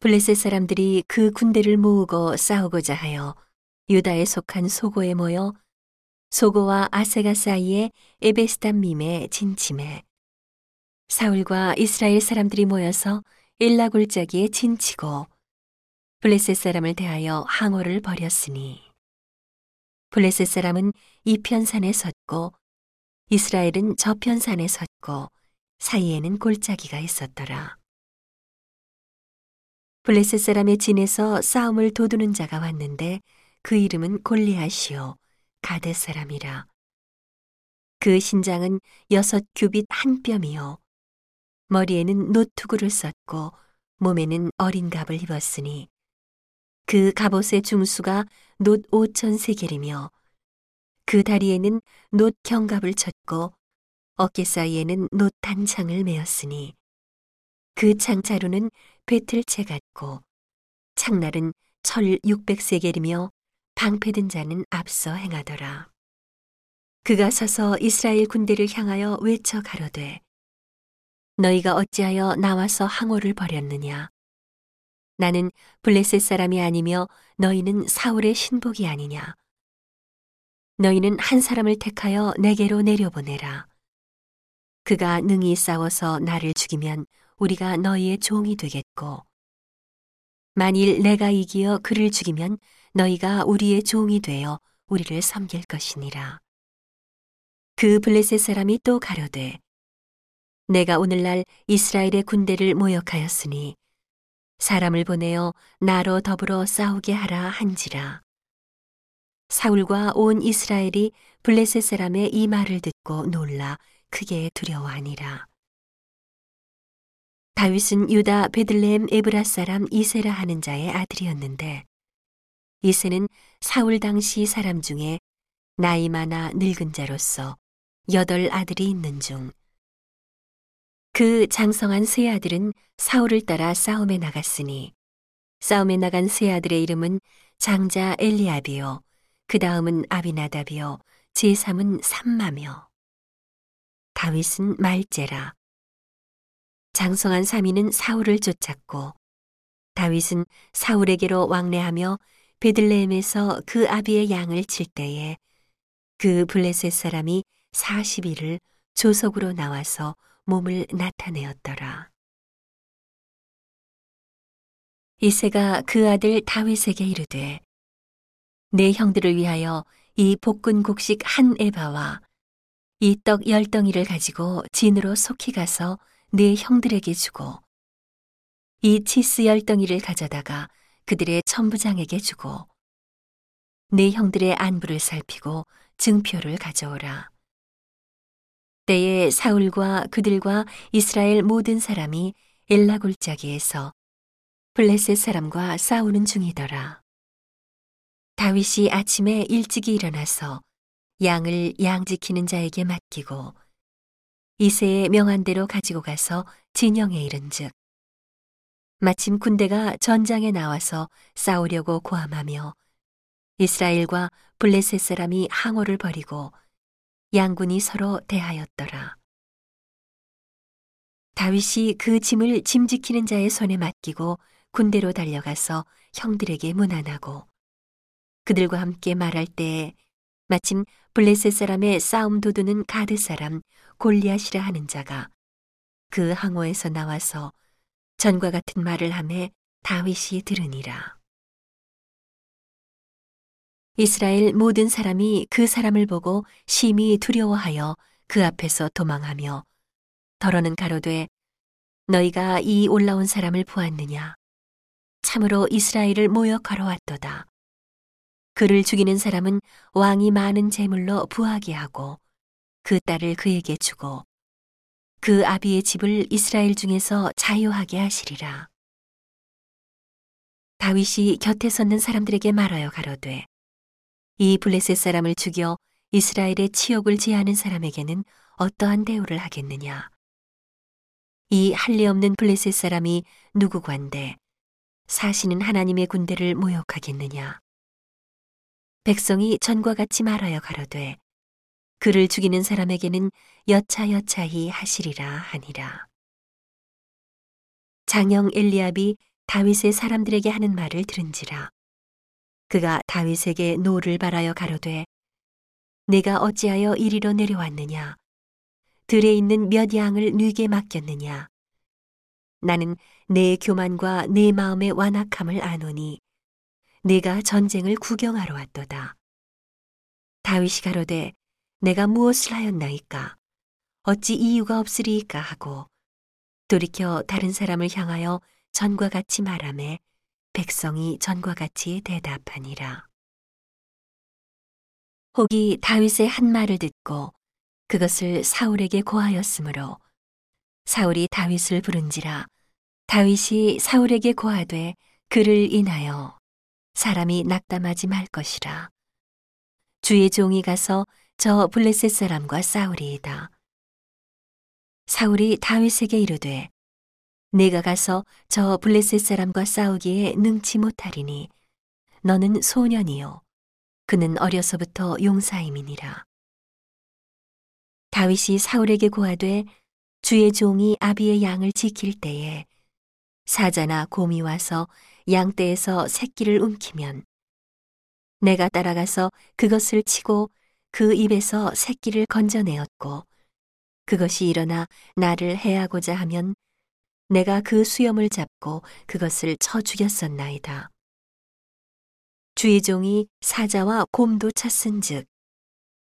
블레셋 사람들이 그 군대를 모으고 싸우고자 하여 유다에 속한 소고에 모여 소고와 아세가 사이에 에베스담밈에 진침해 사울과 이스라엘 사람들이 모여서 일라골짜기에 진치고 블레셋 사람을 대하여 항호를 벌였으니 블레셋 사람은 이편산에 섰고 이스라엘은 저편산에 섰고 사이에는 골짜기가 있었더라. 블레셋 사람의 진에서 싸움을 도두는 자가 왔는데 그 이름은 골리앗이요 가데 사람이라. 그 신장은 여섯 규빗 한 뼘이요 머리에는 노투구를 썼고 몸에는 어린 갑을 입었으니 그 갑옷의 중수가 놋 오천 세겔이며 그 다리에는 놋 경갑을 쳤고 어깨 사이에는 놋 단창을 메었으니 그 창자루는 배틀채 같고 창날은 철 육백 세겔이며 방패든 자는 앞서 행하더라. 그가 서서 이스라엘 군대를 향하여 외쳐 가로되 너희가 어찌하여 나와서 항호를 벌였느냐? 나는 블레셋 사람이 아니며 너희는 사울의 신복이 아니냐? 너희는 한 사람을 택하여 내게로 내려보내라. 그가 능히 싸워서 나를 죽이면 우리가 너희의 종이 되겠 고 만일 내가 이기어 그를 죽이면 너희가 우리의 종이 되어 우리를 섬길 것이니라. 그 블레셋 사람이 또 가로되 내가 오늘날 이스라엘의 군대를 모욕하였으니 사람을 보내어 나로 더불어 싸우게 하라 한지라. 사울과 온 이스라엘이 블레셋 사람의 이 말을 듣고 놀라 크게 두려워하니라. 다윗은 유다 베들레헴 에브라 사람 이세라 하는 자의 아들이었는데 이세는 사울 당시 사람 중에 나이 많아 늙은 자로서 여덟 아들이 있는 중. 그 장성한 세 아들은 사울을 따라 싸움에 나갔으니 싸움에 나간 세 아들의 이름은 장자 엘리압이요. 그 다음은 아비나답이요. 제3은 삼마며 다윗은 말제라 장성한 사미는 사울을 쫓았고 다윗은 사울에게로 왕래하며 베들레헴에서 그 아비의 양을 칠 때에 그 블레셋 사람이 40일을 조석으로 나와서 몸을 나타내었더라. 이세가 그 아들 다윗에게 이르되 내 형들을 위하여 이 볶은 곡식 한 에바와 이 떡 열 덩이를 가지고 진으로 속히 가서 내 형들에게 주고 이 치스 열덩이를 가져다가 그들의 천부장에게 주고 내 형들의 안부를 살피고 증표를 가져오라. 때에 사울과 그들과 이스라엘 모든 사람이 엘라 골짜기에서 블레셋 사람과 싸우는 중이더라. 다윗이 아침에 일찍이 일어나서 양을 양 지키는 자에게 맡기고 이세의 명한 대로 가지고 가서 진영에 이른즉 마침 군대가 전장에 나와서 싸우려고 고함하며 이스라엘과 블레셋 사람이 항호를 벌이고 양군이 서로 대하였더라. 다윗이 그 짐을 짐 지키는 자의 손에 맡기고 군대로 달려가서 형들에게 문안하고 그들과 함께 말할 때에 마침 블레셋 사람의 싸움 도두는 가드 사람 골리앗이라 하는 자가 그 항호에서 나와서 전과 같은 말을 하매 다윗이 들으니라. 이스라엘 모든 사람이 그 사람을 보고 심히 두려워하여 그 앞에서 도망하며 더러는 가로되 너희가 이 올라온 사람을 보았느냐 참으로 이스라엘을 모욕하러 왔도다 그를 죽이는 사람은 왕이 많은 재물로 부하게 하고 그 딸을 그에게 주고 그 아비의 집을 이스라엘 중에서 자유하게 하시리라 다윗이 곁에 섰는 사람들에게 말하여 가로되 이 블레셋 사람을 죽여 이스라엘의 치욕을 지하는 사람에게는 어떠한 대우를 하겠느냐? 이 할례 없는 블레셋 사람이 누구 관대 사시는 하나님의 군대를 모욕하겠느냐? 백성이 전과 같이 말하여 가로되 그를 죽이는 사람에게는 여차여차히 하시리라 하니라. 장형 엘리압이 다윗의 사람들에게 하는 말을 들은지라. 그가 다윗에게 노를 발하여 가로되 네가 어찌하여 이리로 내려왔느냐 들에 있는 몇 양을 네게 맡겼느냐 나는 네 교만과 네 마음의 완악함을 아노니 내가 전쟁을 구경하러 왔도다. 다윗이 가로되 내가 무엇을 하였나이까? 어찌 이유가 없으리이까? 하고 돌이켜 다른 사람을 향하여 전과 같이 말하매 백성이 전과 같이 대답하니라. 혹이 다윗의 한 말을 듣고 그것을 사울에게 고하였으므로 사울이 다윗을 부른지라 다윗이 사울에게 고하되 그를 인하여 사람이 낙담하지 말 것이라. 주의 종이 가서 저 블레셋 사람과 싸우리이다. 사울이 다윗에게 이르되 내가 가서 저 블레셋 사람과 싸우기에 능치 못하리니 너는 소년이요 그는 어려서부터 용사임이니라 다윗이 사울에게 고하되 주의 종이 아비의 양을 지킬 때에 사자나 곰이 와서 양떼에서 새끼를 움키면 내가 따라가서 그것을 치고 그 입에서 새끼를 건져내었고 그것이 일어나 나를 해하고자 하면 내가 그 수염을 잡고 그것을 쳐 죽였었나이다. 주의 종이 사자와 곰도 쳤은즉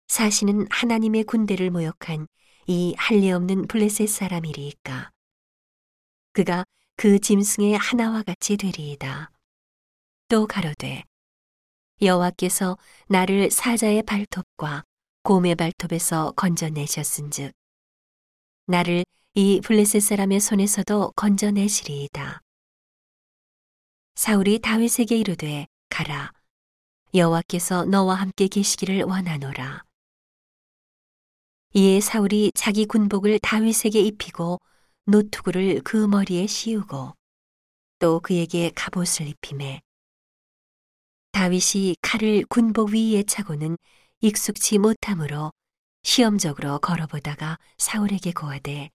사시는 하나님의 군대를 모욕한 이 할례 없는 블레셋 사람이리이까. 그가 그 짐승의 하나와 같이 되리이다. 또 가로되 여호와께서 나를 사자의 발톱과 곰의 발톱에서 건져내셨은즉 나를 이 블레셋 사람의 손에서도 건져내시리이다. 사울이 다윗에게 이르되 가라 여호와께서 너와 함께 계시기를 원하노라. 이에 사울이 자기 군복을 다윗에게 입히고 노투구를 그 머리에 씌우고 또 그에게 갑옷을 입히매 다윗이 칼을 군복 위에 차고는 익숙치 못함으로 시험적으로 걸어보다가 사울에게 고하되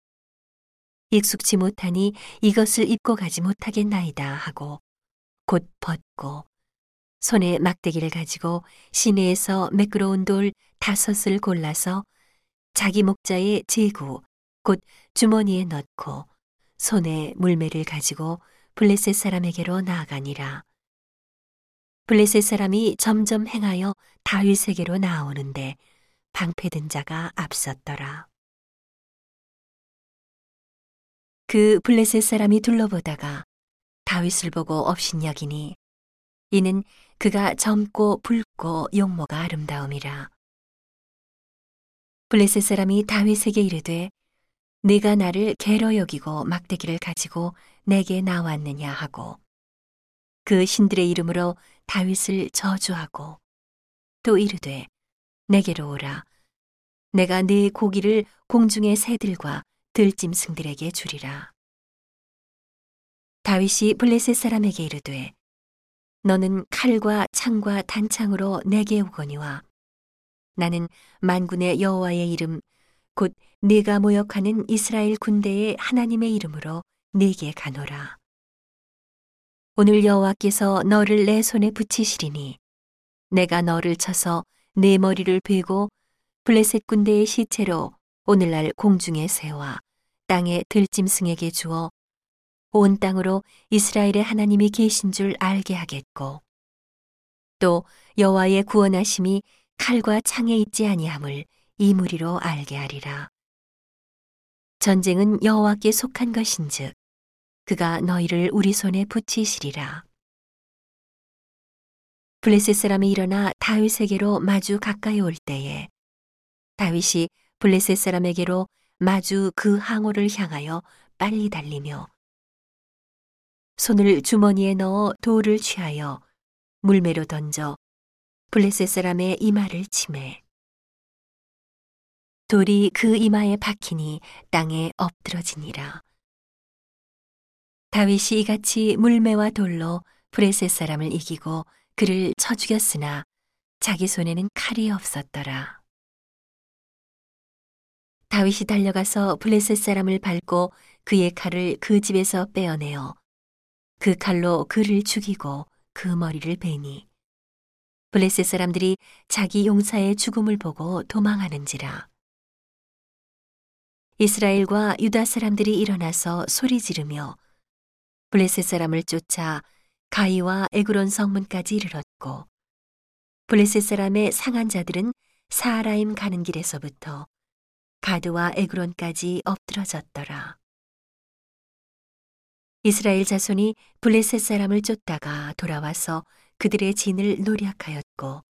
익숙치 못하니 이것을 입고 가지 못하겠나이다 하고 곧 벗고 손에 막대기를 가지고 시내에서 매끄러운 돌 다섯을 골라서 자기 목자의 제구 곧 주머니에 넣고 손에 물매를 가지고 블레셋 사람에게로 나아가니라. 블레셋 사람이 점점 행하여 다윗에게로 나오는데 방패든 자가 앞섰더라. 그 블레셋 사람이 둘러보다가 다윗을 보고 업신여기니 이는 그가 젊고 붉고 용모가 아름다움이라. 블레셋 사람이 다윗에게 이르되 네가 나를 개로 여기고 막대기를 가지고 내게 나왔느냐 하고 그 신들의 이름으로 다윗을 저주하고 또 이르되 내게로 오라 내가 네 고기를 공중의 새들과 들짐승들에게 주리라. 다윗이 블레셋 사람에게 이르되 너는 칼과 창과 단창으로 내게 오거니와 나는 만군의 여호와의 이름 곧 네가 모욕하는 이스라엘 군대의 하나님의 이름으로 네게 가노라. 오늘 여호와께서 너를 내 손에 붙이시리니 내가 너를 쳐서 내 머리를 베고 블레셋 군대의 시체로 오늘날 공중의 새와 땅의 들짐승에게 주어 온 땅으로 이스라엘의 하나님이 계신 줄 알게 하겠고 또 여호와의 구원하심이 칼과 창에 있지 아니함을 이 무리로 알게 하리라. 전쟁은 여호와께 속한 것인즉 그가 너희를 우리 손에 붙이시리라. 블레셋 사람이 일어나 다윗에게로 마주 가까이 올 때에 다윗이 블레셋 사람에게로 마주 그 항오를 향하여 빨리 달리며 손을 주머니에 넣어 돌을 취하여 물매로 던져 블레셋 사람의 이마를 치매 돌이 그 이마에 박히니 땅에 엎드러지니라. 다윗이 이같이 물매와 돌로 블레셋 사람을 이기고 그를 쳐 죽였으나 자기 손에는 칼이 없었더라. 다윗이 달려가서 블레셋 사람을 밟고 그의 칼을 그 집에서 빼어내어 그 칼로 그를 죽이고 그 머리를 베니 블레셋 사람들이 자기 용사의 죽음을 보고 도망하는지라 이스라엘과 유다 사람들이 일어나서 소리 지르며 블레셋 사람을 쫓아 가이와 에그론 성문까지 이르렀고 블레셋 사람의 상한 자들은 사라임 가는 길에서부터 가드와 에그론까지 엎드러졌더라. 이스라엘 자손이 블레셋 사람을 쫓다가 돌아와서 그들의 진을 노략하였고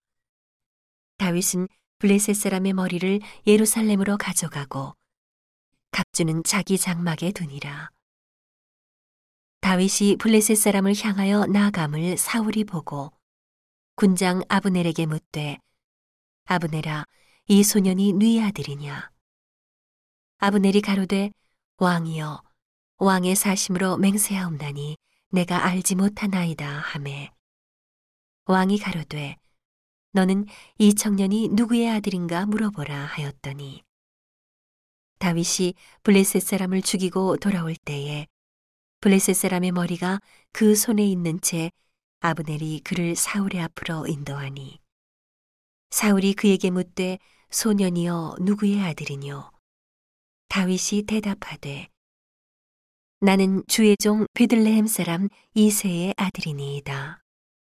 다윗은 블레셋 사람의 머리를 예루살렘으로 가져가고 갑주는 자기 장막에 두니라. 다윗이 블레셋 사람을 향하여 나아감을 사울이 보고 군장 아브넬에게 묻되 아브넬아 이 소년이 네 아들이냐 아브넬이 가로되 왕이여 왕의 사심으로 맹세하옵나니 내가 알지 못하나이다 하매 왕이 가로되 너는 이 청년이 누구의 아들인가 물어보라 하였더니 다윗이 블레셋 사람을 죽이고 돌아올 때에 블레셋 사람의 머리가 그 손에 있는 채 아브넬이 그를 사울의 앞으로 인도하니 사울이 그에게 묻되 소년이여 누구의 아들이뇨? 다윗이 대답하되 나는 주의 종 베들레헴 사람 이세의 아들이니이다